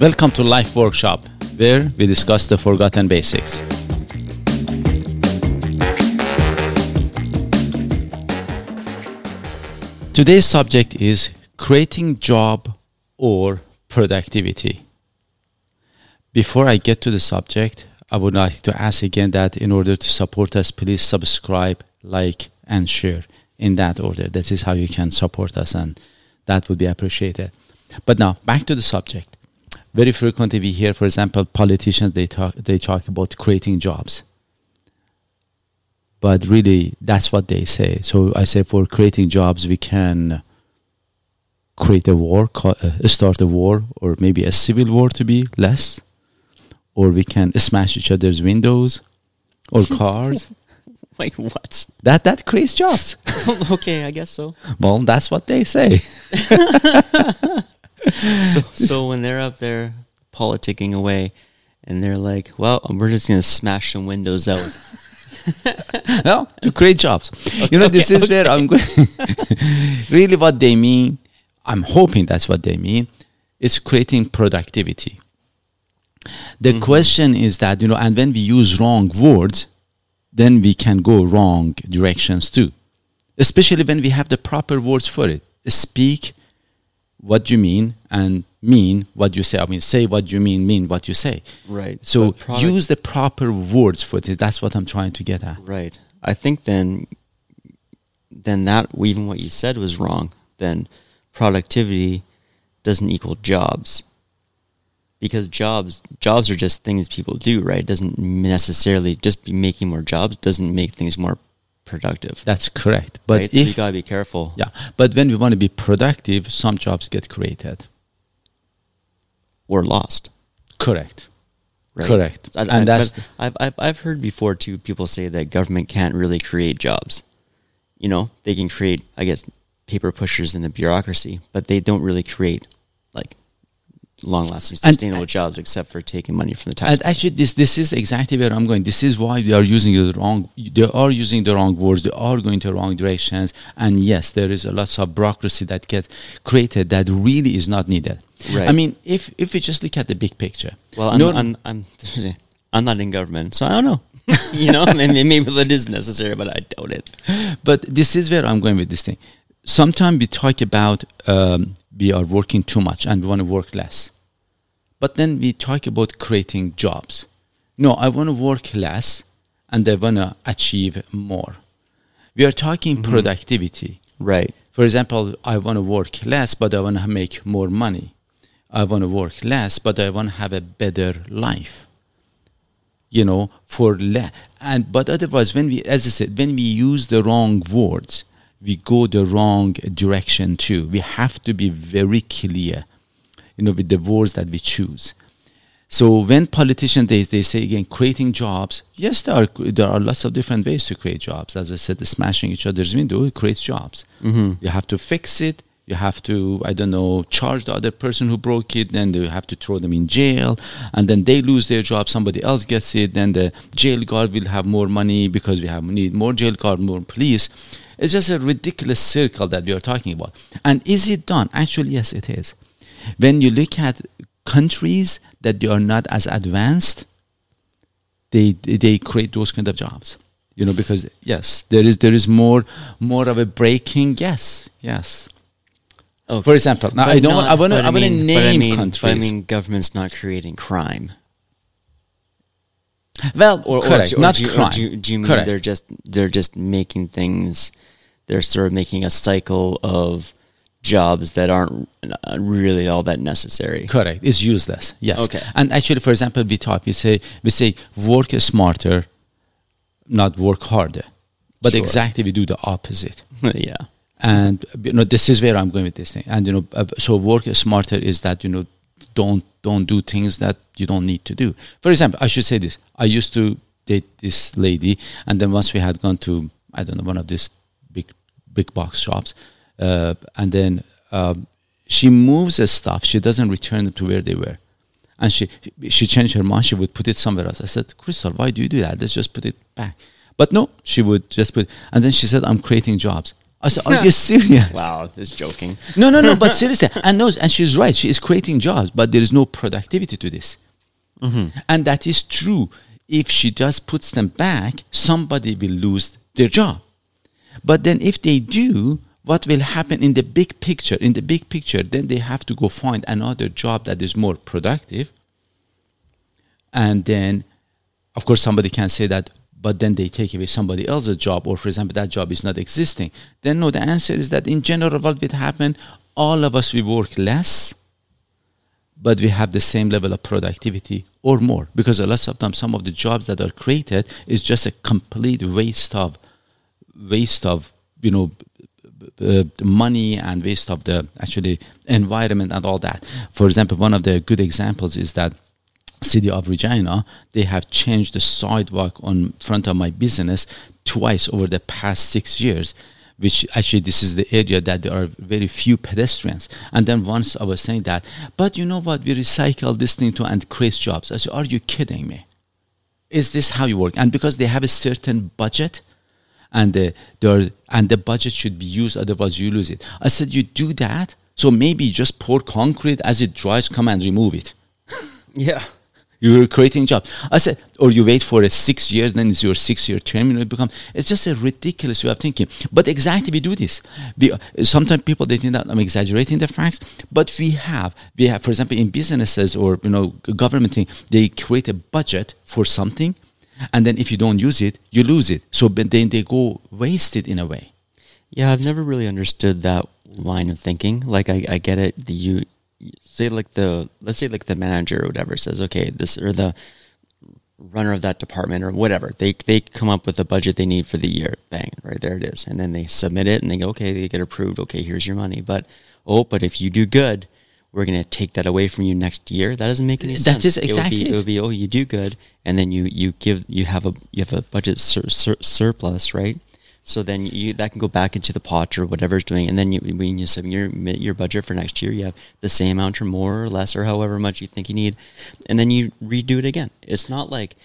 Welcome to Life Workshop, where we discuss the forgotten basics. Today's subject is creating job or productivity. Before I get to the subject, I would like to ask again that in order to support us, please subscribe, like, and share in that order. That is how you can support us, and that would be appreciated. But now, back to the subject very frequently we hear, for example, politicians they talk they talk about creating jobs. But really, that's what they say. So I say for creating jobs, we can create a war, uh, start a war, or maybe a civil war to be less, or we can smash each other's windows or cars. Wait, what? That that creates jobs. okay, I guess so. Well, that's what they say. so, so when they're up there politicking away, and they're like, "Well, we're just gonna smash some windows out." no, to create jobs. Okay, you know, this okay, is okay. where I'm going. really, what they mean, I'm hoping that's what they mean. It's creating productivity. The mm-hmm. question is that you know, and when we use wrong words, then we can go wrong directions too. Especially when we have the proper words for it. Speak what you mean and mean what you say. I mean, say what you mean, mean what you say. Right. So use the proper words for it. That's what I'm trying to get at. Right. I think then, then that even what you said was wrong. Then productivity doesn't equal jobs. Because jobs, jobs are just things people do, right? It doesn't necessarily just be making more jobs doesn't make things more productive. That's correct. But right? if, so you gotta be careful. Yeah, but when we want to be productive, some jobs get created or lost. Correct. Right? Correct. I, and I, that's I've, I've I've heard before too. People say that government can't really create jobs. You know, they can create, I guess, paper pushers in the bureaucracy, but they don't really create long lasting sustainable and, jobs except for taking money from the tax. And actually this this is exactly where I'm going. This is why they are using the wrong they are using the wrong words, they are going to the wrong directions. And yes, there is a lot of bureaucracy that gets created that really is not needed. Right. I mean, if if we just look at the big picture. Well I'm I'm, I'm, I'm not in government, so I don't know. you know, maybe, maybe that is necessary, but I doubt it. But this is where I'm going with this thing. Sometimes we talk about um, we are working too much and we want to work less. But then we talk about creating jobs. No, I want to work less and I want to achieve more. We are talking mm-hmm. productivity. Right. For example, I want to work less, but I want to make more money. I want to work less, but I want to have a better life. You know, for less. And but otherwise, when we, as I said, when we use the wrong words, we go the wrong direction too. We have to be very clear, you know, with the words that we choose. So when politicians they, they say again creating jobs, yes, there are there are lots of different ways to create jobs. As I said, the smashing each other's window it creates jobs. Mm-hmm. You have to fix it. You have to I don't know charge the other person who broke it. Then you have to throw them in jail, and then they lose their job. Somebody else gets it. Then the jail guard will have more money because we have need more jail guard, more police. It's just a ridiculous circle that we are talking about. And is it done? Actually, yes, it is. When you look at countries that they are not as advanced, they they create those kind of jobs. You know, because yes, there is there is more more of a breaking. Yes, yes. Okay. For example, now but I don't. Not, want, I want to. I want to name I mean, countries. I mean, government's not creating crime. Well, or, correct, or, or, not do, crime. Do, do, you mean correct. they're just they're just making things they're sort of making a cycle of jobs that aren't really all that necessary. Correct. It's useless. Yes. Okay. And actually, for example, we talk. We say we say work smarter, not work harder. But sure. exactly, we do the opposite. yeah. And you know, this is where I'm going with this thing. And you know, uh, so work smarter is that you know, don't don't do things that you don't need to do. For example, I should say this. I used to date this lady, and then once we had gone to I don't know one of these big big box shops, uh, and then um, she moves the stuff. She doesn't return them to where they were, and she she changed her mind. She would put it somewhere else. I said, Crystal, why do you do that? Let's just put it back. But no, she would just put. And then she said, I'm creating jobs. I said, Are you serious? Wow, this joking. No, no, no. But seriously, and no, and she's right. She is creating jobs, but there is no productivity to this, mm-hmm. and that is true. If she just puts them back, somebody will lose their job. But then, if they do, what will happen in the big picture? In the big picture, then they have to go find another job that is more productive, and then, of course, somebody can say that. But then they take away somebody else's job, or for example, that job is not existing. Then no, the answer is that in general, what will happen? All of us we work less, but we have the same level of productivity or more because a lot of times some of the jobs that are created is just a complete waste of waste of you know money and waste of the actually environment and all that for example one of the good examples is that city of regina they have changed the sidewalk on front of my business twice over the past six years which actually this is the area that there are very few pedestrians. And then once I was saying that, but you know what, we recycle this thing to and create jobs. I said, are you kidding me? Is this how you work? And because they have a certain budget, and the there and the budget should be used, otherwise you lose it. I said, you do that, so maybe just pour concrete as it dries, come and remove it. Yeah. You're creating jobs. I said, or you wait for a six years, then it's your six year term. You know, it become it's just a ridiculous way of thinking. But exactly, we do this. We, sometimes people they think that I'm exaggerating the facts, but we have we have, for example, in businesses or you know government thing, they create a budget for something, and then if you don't use it, you lose it. So but then they go wasted in a way. Yeah, I've never really understood that line of thinking. Like, I, I get it. You say like the let's say like the manager or whatever says, okay, this or the runner of that department or whatever. They they come up with the budget they need for the year. Bang, right there it is, and then they submit it and they go, okay, they get approved. Okay, here's your money. But oh, but if you do good. We're gonna take that away from you next year. That doesn't make any That sense. is It would exactly be- it. It would be oh, you do good, and then you you give you have a you have a budget sur- sur- surplus, right? So then you that can go back into the pot or whatever it's doing, and then you, when you submit your your budget for next year, you have the same amount or more or less or however much you think you need, and then you redo it again. It's not like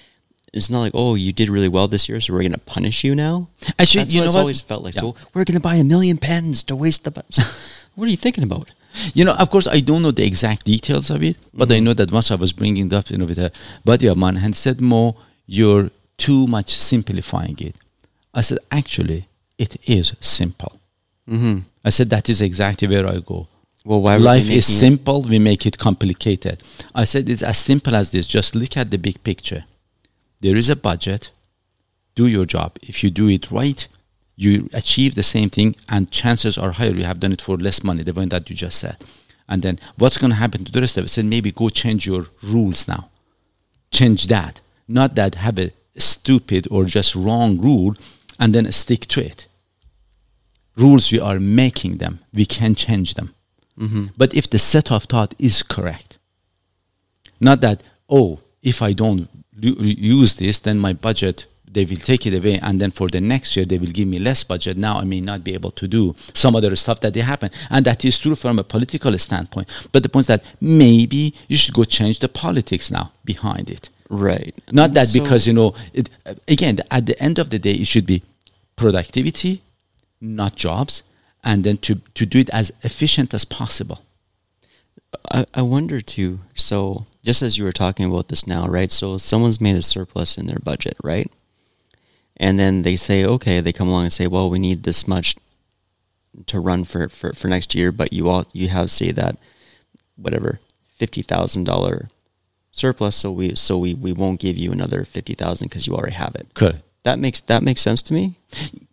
it's not like oh you did really well this year, so we're going to punish you now. Actually, That's you what know it's what? always felt like. Yeah. So we're going to buy a million pens to waste the budget. what are you thinking about? You know, of course, I don't know the exact details of it, but I mm-hmm. know that once I was bringing it up, you know, with a buddy of mine, and said, "Mo, you're too much simplifying it." I said, "Actually, it is simple." Mm-hmm. I said, "That is exactly where I go." Well, why Life is making it- simple; we make it complicated. I said, "It's as simple as this. Just look at the big picture. There is a budget. Do your job. If you do it right." You achieve the same thing, and chances are higher you have done it for less money, the one that you just said. And then what's going to happen to the rest of it? Said maybe go change your rules now. Change that. Not that have a stupid or just wrong rule and then stick to it. Rules, we are making them. We can change them. Mm-hmm. But if the set of thought is correct, not that, oh, if I don't use this, then my budget, they will take it away. And then for the next year, they will give me less budget. Now I may not be able to do some other stuff that they happen. And that is true from a political standpoint. But the point is that maybe you should go change the politics now behind it. Right. Not that So- because, you know, it, again, at the end of the day, it should be productivity, not jobs, and then to, to do it as efficient as possible. I, I wonder too. So, just as you were talking about this now, right? So, someone's made a surplus in their budget, right? And then they say, okay, they come along and say, well, we need this much to run for, for, for next year, but you all you have say that whatever fifty thousand dollar surplus, so we so we, we won't give you another fifty thousand because you already have it. Correct. That makes that makes sense to me.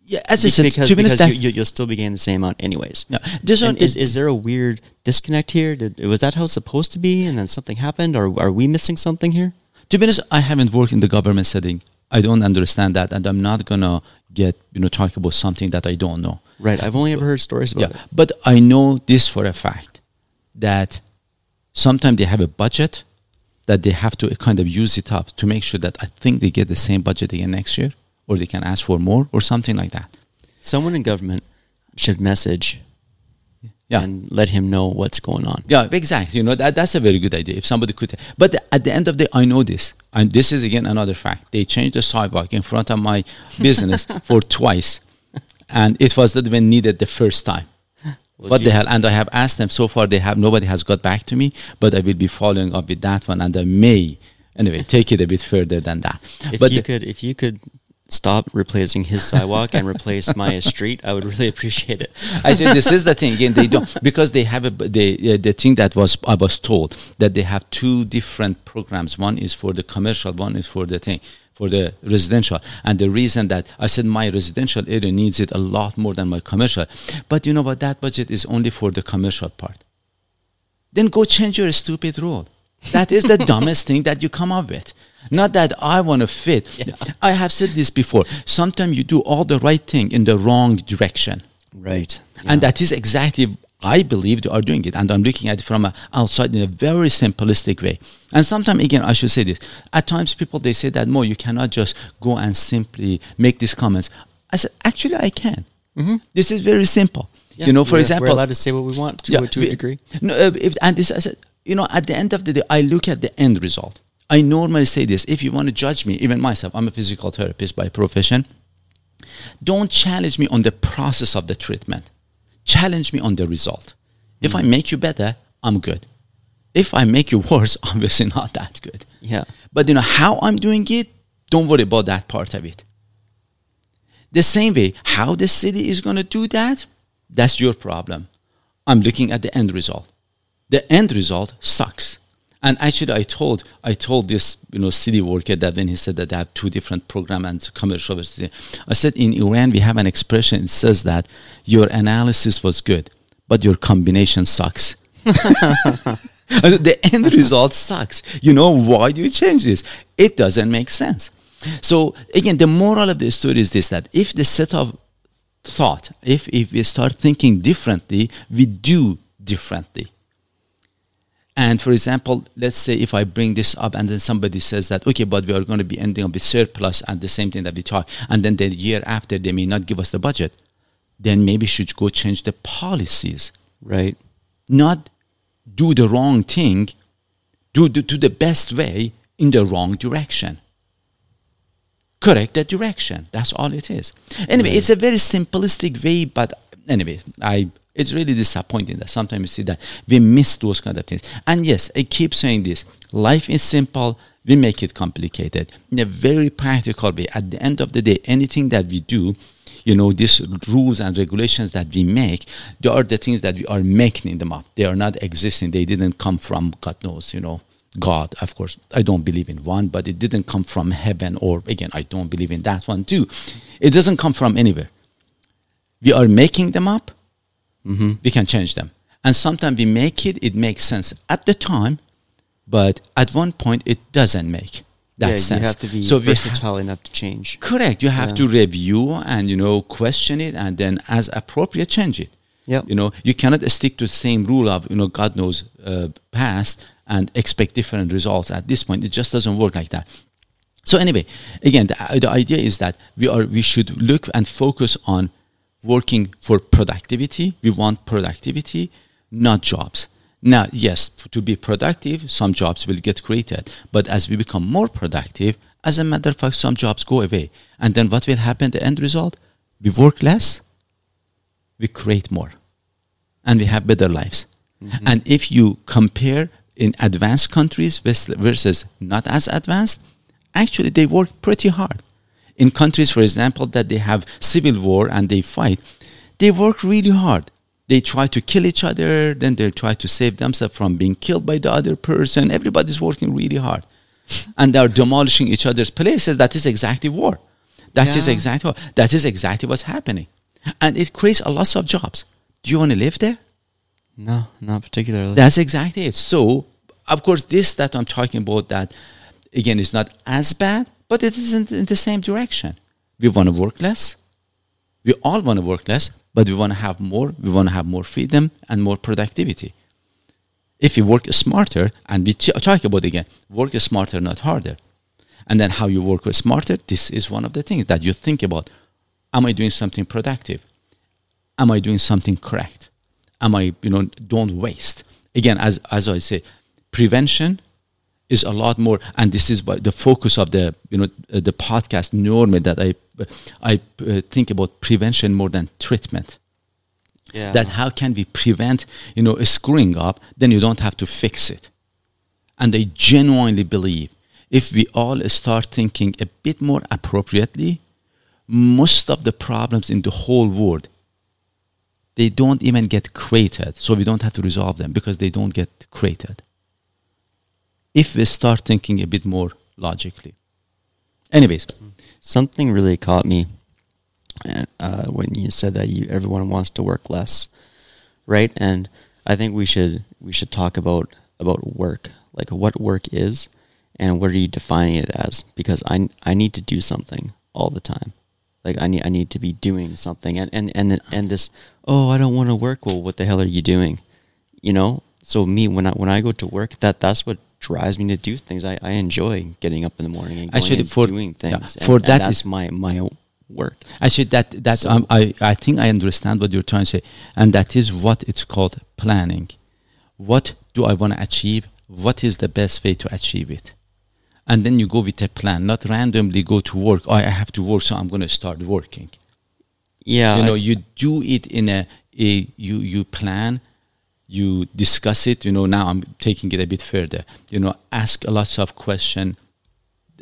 Yeah, as I said, because to because that, you, you, you'll still be getting the same amount anyways. no, those are And is, is there a weird disconnect here? Did, was that how it's supposed to be, and then something happened, or are we missing something here? to be honest, I haven't worked in the government setting. I don't understand that, and I'm not gonna get you know talk about something that I don't know. Right. I've only ever heard stories about Yeah, but I know this for a fact that sometimes they have a budget that they have to kind of use it up to make sure that I think they get the same budget again next year, or they can ask for more, or something like that. Someone in government should message Yeah. and let him know what's going on. Yeah, exactly. You know that that's a very good idea. If somebody could, but at the end of the day, I know this, and this is again another fact. They changed the sidewalk in front of my business for twice, and it was not even needed the first time. What the hell? And I have asked them so far. They have nobody has got back to me, but I will be following up with that one, and I may anyway take it a bit further than that. If but you could, if you could stop replacing his sidewalk and replace my street, I would really appreciate it. I said this is the thing again. They don't because they have a they uh, the thing that was I was told that they have two different programs. One is for the commercial, one is for the thing for the residential. And the reason that I said my residential area needs it a lot more than my commercial, but you know what? That budget is only for the commercial part. Then go change your stupid rule. That is the dumbest thing that you come up with. Not that I want to fit. I have said this before. Sometimes you do all the right thing in the wrong direction. Right. And that is exactly, I believe, they are doing it. And I'm looking at it from a outside in a very simplistic way. And sometimes, again, I should say this. At times, people, they say that, Mo, you cannot just go and simply make these comments. I said, actually, I can. This is very simple. Yeah, you know, for example, we're allowed to say what we want to, a, to a degree. No, uh, if, and this, I said, you know, at the end of the day, I look at the end result. I normally say this: if you want to judge me, even myself, I'm a physical therapist by profession. Don't challenge me on the process of the treatment. Challenge me on the result. If hmm. I make you better, I'm good. If I make you worse, obviously not that good. Yeah. But you know how I'm doing it, don't worry about that part of it. The same way, how the city is going to do that, that's your problem. I'm looking at the end result. The end result sucks. And actually, I told I told this you know city worker that when he said that they have two different program and commercial versus, I said in Iran we have an expression. It says that your analysis was good, but your combination sucks. The end result sucks. You know why do you change this? It doesn't make sense. So again, the moral of the story is this: that if the set of thought, if if we start thinking differently, we do differently. And for example, let's say if I bring this up and then somebody says that, okay, but we are going to be ending up with surplus and the same thing that we talk, and then the year after they may not give us the budget, then maybe should go change the policies Right. not do the wrong thing, do the, do the best way in the wrong direction. Correct the direction. That's all it is. Anyway, it's a very simplistic way, but anyway, I it's really disappointing that sometimes you see that we miss those kind of things. And yes, I keep saying this: life is simple. We make it complicated in a very practical way. At the end of the day, anything that we do, you know, these rules and regulations that we make, they are the things that we are making them up. They are not existing. They didn't come from God knows, you know, God. Of course, I don't believe in one, but it didn't come from heaven. Or again, I don't believe in that one too. It doesn't come from anywhere. We are making them up. We can change them, and sometimes we make it. It makes sense at the time, but at one point it doesn't make that yeah, sense. you have to be so we ha- versatile enough to change. Correct. You have Yeah. to review and you know question it, and then as appropriate change it. Yep. You know, you cannot stick to the same rule of you know God knows uh, past and expect different results at this point. It just doesn't work like that. So anyway, again, the, the idea is that we are we should look and focus on working for productivity. We want productivity, not jobs. Now, yes, to be productive, some jobs will get created, but as we become more productive, as a matter of fact, some jobs go away, and then what will happen? The end result: we work less, we create more, and we have better lives. Mm-hmm. And if you compare in advanced countries versus not as advanced, actually they work pretty hard. In countries, for example, that they have civil war and they fight, they work really hard. They try to kill each other, then they try to save themselves from being killed by the other person. Everybody's working really hard. and they're demolishing each other's places. That is exactly war. That is Yeah. exactly that is exactly what's happening. And it creates a lot of jobs. Do you want to live there? No, not particularly. That's exactly it. So, of course, this that I'm talking about, that again is not as bad, but it isn't in the same direction. We want to work less. We all want to work less, but we want to have more. We want to have more freedom and more productivity. If you work smarter, and we talk about again, work smarter, not harder. And then how you work smarter, this is one of the things that you think about. Am I doing something productive? Am I doing something correct? Am I, you know, don't waste. Again, as, as I say, prevention is a lot more, and this is the focus of the you know uh, the podcast normally that I I uh, think about prevention more than treatment. Yeah. That how can we prevent you know screwing up? Then you don't have to fix it. And I genuinely believe if we all start thinking a bit more appropriately, most of the problems in the whole world they don't even get created. So we don't have to resolve them because they don't get created. If we start thinking a bit more logically. Anyways, something really caught me uh, when you said that you everyone wants to work less, right? And I think we should we should talk about about work, like what work is, and what are you defining it as? Because I I need to do something all the time, like I need I need to be doing something, and and and and this oh I don't want to work. Well, what the hell are you doing? You know. So me when I when I go to work, that that's what drives me to do things. I, I enjoy getting up in the morning and going Actually, and for- doing yeah, things. for and, that and that's is- my my work. Actually, that that So- um, I I think I understand what you're trying to say, and that is what it's called planning. What do I want to achieve? What is the best way to achieve it? And then you go with a plan, not randomly go to work. Oh, I have to work, so I'm going to start working. Yeah, you know, I- you do it in a, a you you plan, you discuss it. You know, now I'm taking it a bit further. You know, ask a lots of question,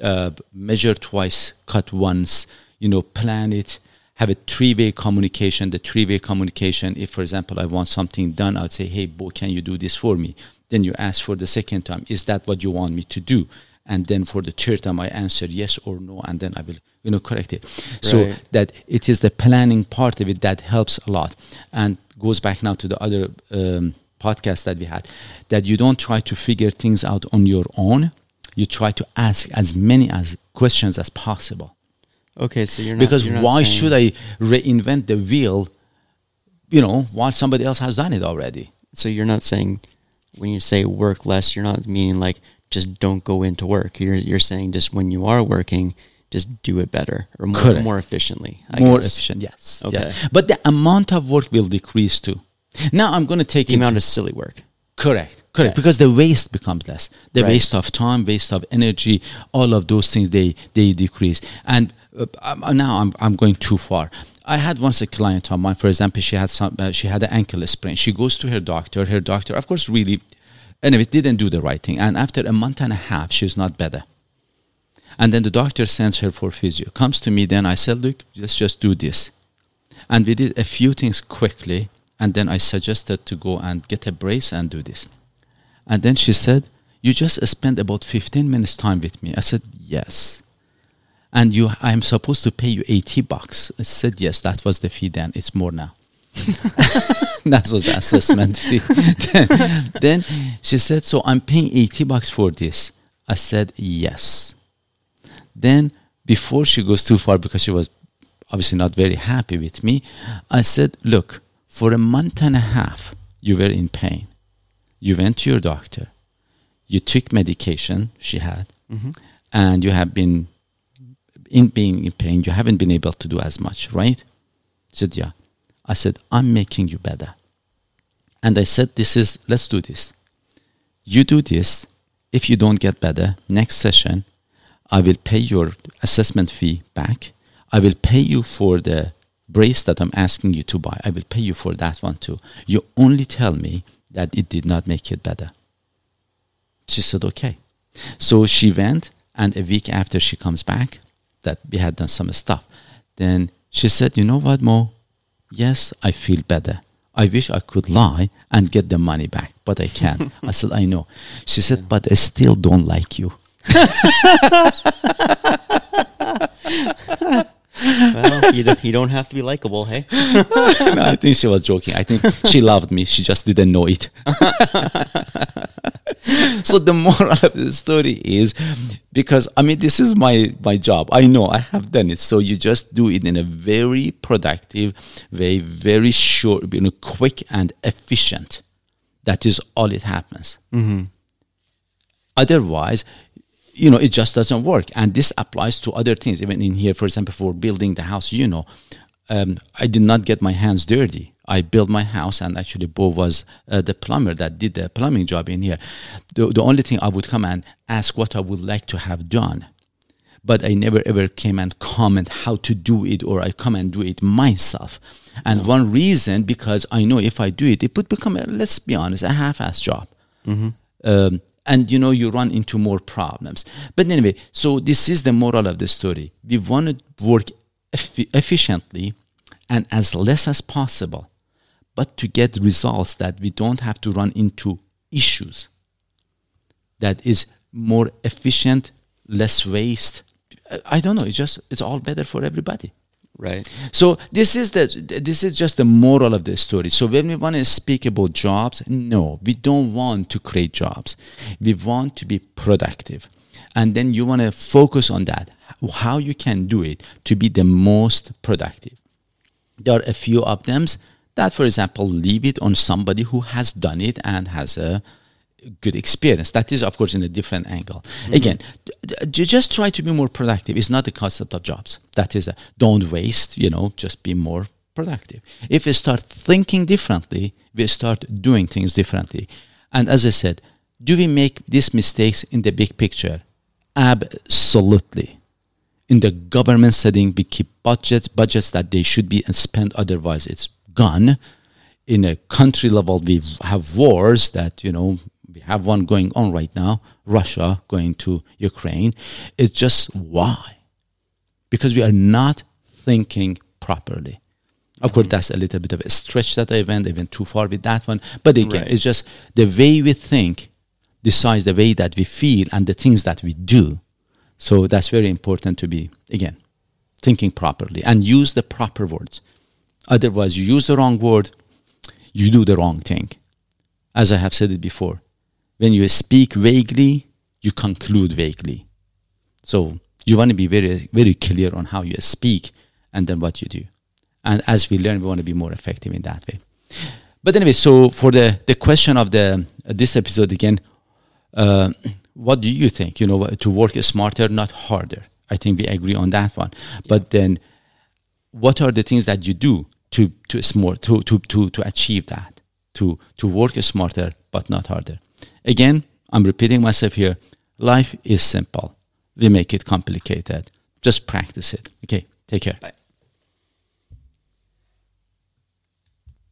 uh, measure twice, cut once. You know, plan it. Have a three-way communication. The three-way communication. If, for example, I want something done, I'd say, "Hey, Bo, can you do this for me?" Then you ask for the second time, "Is that what you want me to do?" And then for the third time, I answer yes or no, and then I will, you know, correct it. So that it is the planning part of it that helps a lot and goes back now to the other um, podcast that we had that you don't try to figure things out on your own you try to ask as many as questions as possible okay. So you're not because you're not why should i reinvent the wheel you know while somebody else has done it already So you're not saying when you say work less, you're not meaning like just don't go into work. You're you're saying just when you are working, just do it better or more, Correct. more efficiently. I more guess. efficient yes Okay. yes but the amount of work will decrease too now i'm going to take The into- amount of silly work. Correct, correct. Yeah. Because the waste becomes less. The Right. waste of time, waste of energy, all of those things they they decrease. And uh, now I'm I'm going too far. I had once a client of mine, for example, she had some uh, she had an ankle sprain. She goes to her doctor. Her doctor, of course, really, anyway, didn't do the right thing. And after a month and a half, she's not better. And then the doctor sends her for physio. Comes to me, then I said, look, let's just do this. And we did a few things quickly, and then I suggested to go and get a brace and do this. And then she said, You just spent about 15 minutes time with me. I said, Yes. And you I'm supposed to pay you 80 bucks. I said, Yes, that was the fee then. It's more now. that was the assessment fee. then, then she said, So I'm paying 80 bucks for this. I said, Yes. Then before she goes too far, because she was obviously not very happy with me, I said, Look, for a month and a half, you were in pain. You went to your doctor. You took medication she had, Mm-hmm. and you have been in being in pain. You haven't been able to do as much, right? She said, Yeah. I said, I'm making you better. And I said, This is, let's do this. You do this. If you don't get better, next session, I will pay your assessment fee back. I will pay you for the brace that I'm asking you to buy. I will pay you for that one too. You only tell me that it did not make it better. She said, okay. So she went, and a week after she comes back, that we had done some stuff. Then she said, you know what, Mo? Yes, I feel better. I wish I could lie and get the money back, but I can't. I said, I know. She said, but I still don't like you. well, you don't, you don't have to be likable, hey? no, I think she was joking. I think she loved me. She just didn't know it. so the moral of the story is because I mean this is my my job. I know I have done it. So you just do it in a very productive way, very short, you know, quick and efficient. That is all it happens. Mm-hmm. Otherwise, you know, it just doesn't work. And this applies to other things. Even in here, for example, for building the house, you know, um, I did not get my hands dirty. I built my house, and actually, Bo was uh, the plumber that did the plumbing job in here. The, the only thing I would come and ask what I would like to have done, but I never ever came and comment how to do it, or I come and do it myself. And one reason because I know if I do it, it would become, a, let's be honest, a half-ass job. Um, and you know you run into more problems. But anyway, so this is the moral of the story. We want to work effi- efficiently and as less as possible, but to get results that we don't have to run into issues. That is more efficient, less waste. I don't know. It's just it's all better for everybody. Right. So this is the this is just the moral of the story. So when we want to speak about jobs, no, we don't want to create jobs. We want to be productive, and then you want to focus on that. How you can do it to be the most productive. There are a few of them that, for example, leave it on somebody who has done it and has a good experience. That is, of course, in a different angle. Mm-hmm. Again, d- d- just try to be more productive. It's not the concept of jobs. That is, a, don't waste. You know, just be more productive. If we start thinking differently, we start doing things differently. And as I said, do we make these mistakes in the big picture? Absolutely. In the government setting, we keep budgets, budgets that they should be and spent. Otherwise, it's gone. In a country level, we have wars that you know have one going on right now. Russia going to Ukraine. It's just why? Because we are not thinking properly. Of course, mm-hmm. that's a little bit of a stretch that I went. I went too far with that one. But again, Right. it's just the way we think decides the way that we feel and the things that we do. So that's very important to be, again, thinking properly and use the proper words. Otherwise, you use the wrong word, you do the wrong thing. As I have said it before, when you speak vaguely, you conclude vaguely. So you want to be very, very clear on how you speak and then what you do. And as we learn, we want to be more effective in that way. But anyway, so for the, the question of the uh, this episode again, uh, what do you think? You know, to work smarter, not harder. I think we agree on that one. But then, what are the things that you do to to smart to to to to achieve that? To to work smarter but not harder. Again, I'm repeating myself here. Life is simple. We make it complicated. Just practice it. Okay. Take care. Bye.